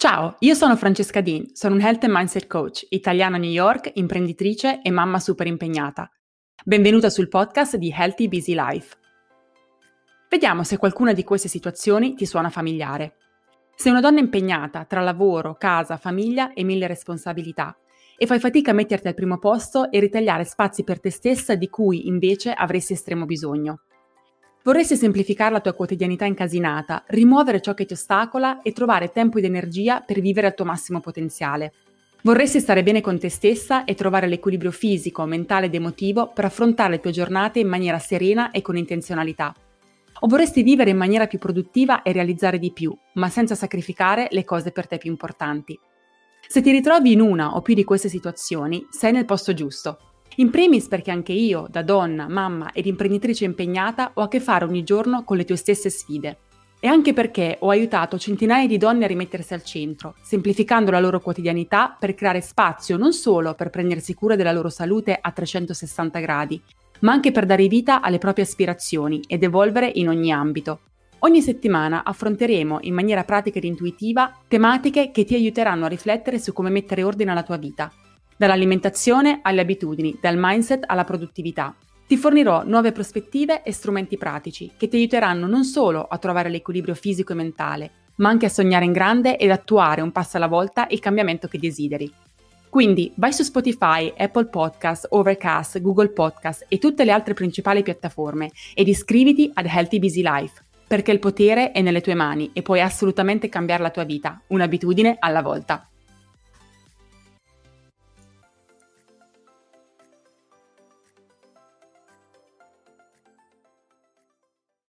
Ciao, io sono Francesca Dean, sono un Health and Mindset Coach, italiana a New York, imprenditrice e mamma super impegnata. Benvenuta sul podcast di Healthy Busy Life. Vediamo se qualcuna di queste situazioni ti suona familiare. Sei una donna impegnata tra lavoro, casa, famiglia e mille responsabilità e fai fatica a metterti al primo posto e ritagliare spazi per te stessa di cui invece avresti estremo bisogno. Vorresti semplificare la tua quotidianità incasinata, rimuovere ciò che ti ostacola e trovare tempo ed energia per vivere al tuo massimo potenziale. Vorresti stare bene con te stessa e trovare l'equilibrio fisico, mentale ed emotivo per affrontare le tue giornate in maniera serena e con intenzionalità. O vorresti vivere in maniera più produttiva e realizzare di più, ma senza sacrificare le cose per te più importanti. Se ti ritrovi in una o più di queste situazioni, sei nel posto giusto. In primis perché anche io, da donna, mamma ed imprenditrice impegnata, ho a che fare ogni giorno con le tue stesse sfide. E anche perché ho aiutato centinaia di donne a rimettersi al centro, semplificando la loro quotidianità per creare spazio non solo per prendersi cura della loro salute a 360 gradi, ma anche per dare vita alle proprie aspirazioni ed evolvere in ogni ambito. Ogni settimana affronteremo in maniera pratica ed intuitiva tematiche che ti aiuteranno a riflettere su come mettere ordine alla tua vita dall'alimentazione alle abitudini, dal mindset alla produttività. Ti fornirò nuove prospettive e strumenti pratici che ti aiuteranno non solo a trovare l'equilibrio fisico e mentale, ma anche a sognare in grande ed attuare un passo alla volta il cambiamento che desideri. Quindi vai su Spotify, Apple Podcast, Overcast, Google Podcast e tutte le altre principali piattaforme ed iscriviti ad Healthy Busy Life, perché il potere è nelle tue mani e puoi assolutamente cambiare la tua vita, un'abitudine alla volta.